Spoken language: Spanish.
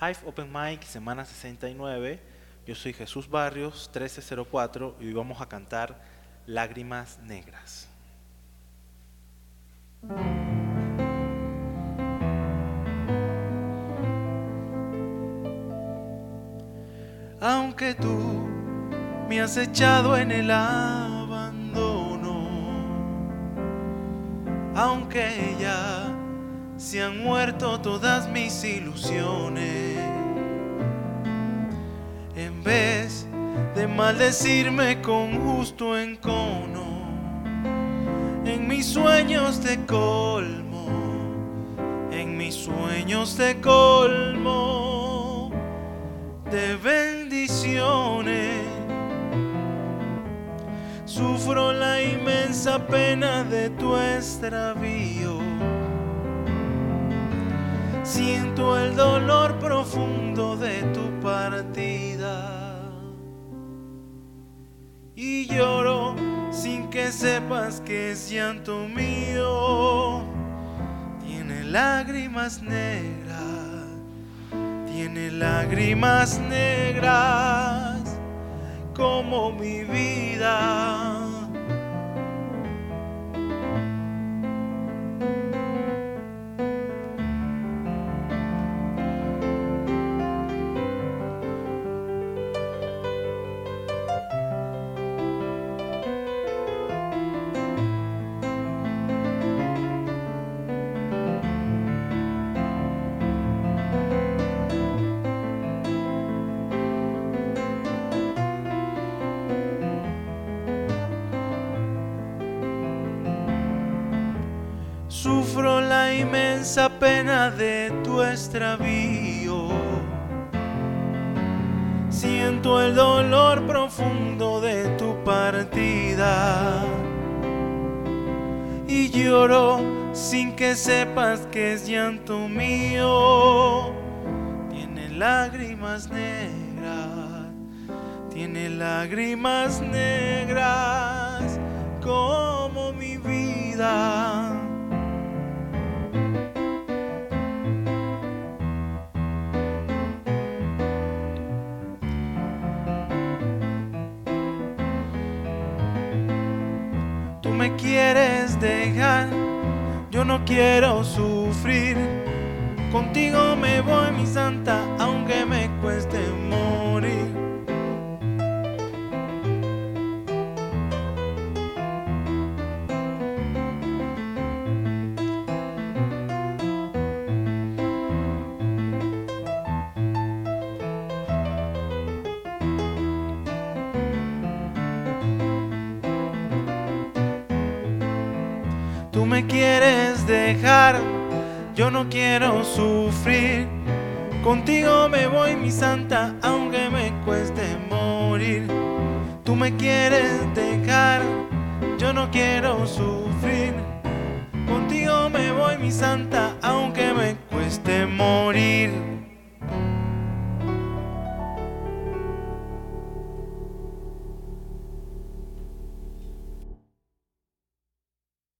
Hive Open Mic, semana 69. Yo soy Jesús Barrios, 1304, y hoy vamos a cantar Lágrimas Negras. Aunque tú me has echado en el abandono, aunque ya se han muerto todas mis ilusiones, en vez de maldecirme con justo encono, en mis sueños de colmo, en mis sueños de colmo de bendiciones. Sufro la inmensa pena de tu extravío. Siento el dolor profundo de tu partida. Y lloro sin que sepas que es llanto mío. Tiene lágrimas negras tiene lágrimas negras como mi vida. Inmensa pena de tu extravío. Siento el dolor profundo de tu partida. Y lloro sin que sepas que es llanto mío. Tiene lágrimas negras, tiene lágrimas negras como mi vida. Me quieres dejar, yo no quiero sufrir. Contigo me voy, mi santa, quieres dejar, yo no quiero sufrir. Contigo me voy, mi santa, aunque me cueste morir. Tú me quieres dejar, yo no quiero sufrir. Contigo me voy, mi santa, aunque me cueste morir.